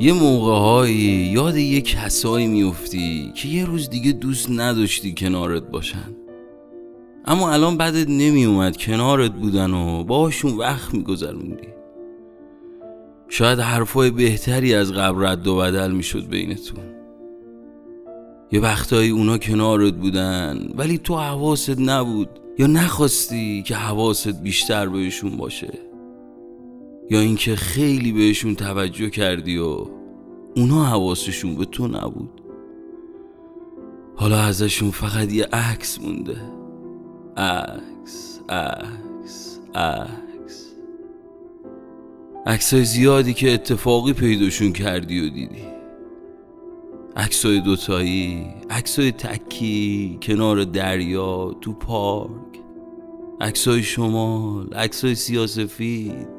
یه موقعهایی یاد یه کسایی میفتی که یه روز دیگه دوست نداشتی کنارت باشن. اما الان بعدت نمیومد کنارت بودن و باشون وقت میگذروندی. شاید حرفای بهتری از قبل رد و بدل می‌شد بینتون. یه وقتایی اونا کنارت بودن ولی تو حواست نبود یا نخواستی که حواست بیشتر بهشون باشه؟ یا اینکه خیلی بهشون توجه کردی و اونا حواسشون به تو نبود. حالا ازشون فقط یه عکس مونده. عکس عکس عکس. عکسای زیادی که اتفاقی پیداشون کردی و دیدی. عکسای دوتایی عکسای تکی کنار دریا تو پارک. عکسای شمال عکسای سیاسفید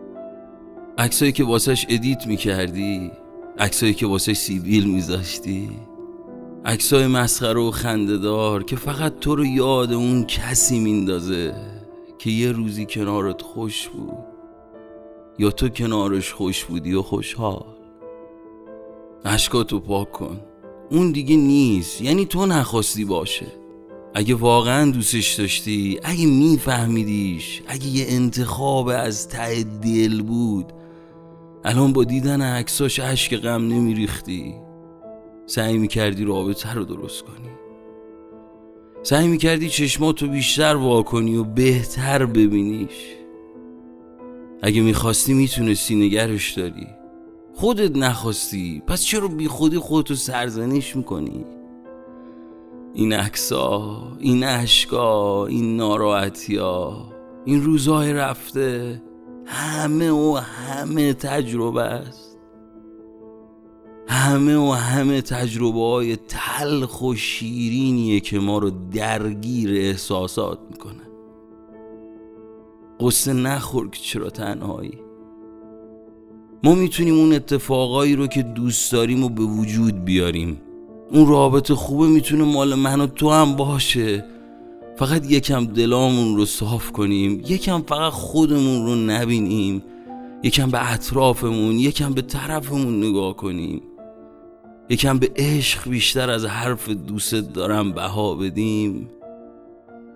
عکسایی که واسش ادیت می‌کردی عکسایی که واسش سیبیل میذاشتی عکسای مسخره و خندهدار که فقط تو رو یاد اون کسی میندازه که یه روزی کنارت خوش بود. یا تو کنارش خوش بودی و خوشحال. اشکاتو پاک کن. اون دیگه نیست. یعنی تو نخواستی باشه. اگه واقعا دوستش داشتی اگه میفهمیدیش اگه یه انتخاب از ته دل بود الان با دیدن عکساش اشک غم نمیریختی. سعی می‌کردی رابطه رو درست کنی. سعی می‌کردی چشماتو بیشتر وا کنی و بهتر ببینیش. اگه می‌خواستی می‌تونستی نگرش داری. خودت نخواستی پس چرا بی خودی خودتو سرزنش می‌کنی؟ این عکسا این اشکا این ناراحتیا این روزهای رفته همه و همه تجربه است. همه و همه تجربه های تلخ و شیرینیه که ما رو درگیر احساسات می‌کنه. قصه نخور که چرا تنهایی. ما می‌تونیم اون اتفاقایی رو که دوست داریم و به وجود بیاریم. اون رابطه خوبه می‌تونه مال من و تو هم باشه. فقط یکم دلامون رو صاف کنیم یکم فقط خودمون رو نبینیم یکم به اطرافمون یکم به طرفمون نگاه کنیم. یکم به عشق بیشتر از حرف دوست دارم بها بدیم.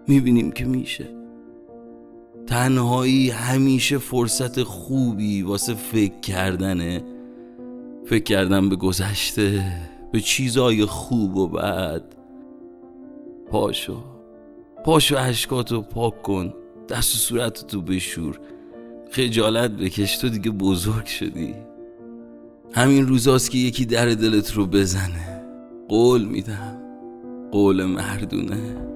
می‌بینیم که میشه. تنهایی همیشه فرصت خوبی واسه فکر کردنه. فکر کردن به گذشته به چیزای خوب و بد. پاشو. پاشو عشقاتو پاک کن دست و صورتتو بشور. خجالت بکش تو دیگه بزرگ شدی. همین روزاست که یکی در دلت رو بزنه. قول میدم قول مردونه.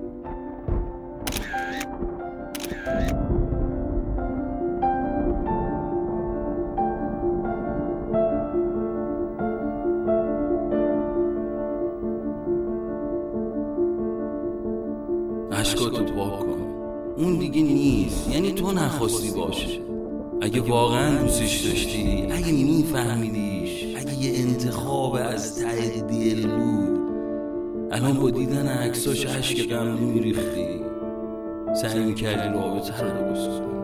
اشکاتو پاک کن. اون دیگه نیست. یعنی تو نخواستی باشه. اگه واقعا دوستش داشتی اگه میفهمیدیش اگه یه انتخاب از ته دل بود الان با دیدن عکساش عشق غم نمیریختی سعی می‌کردی رابطه رو کنی.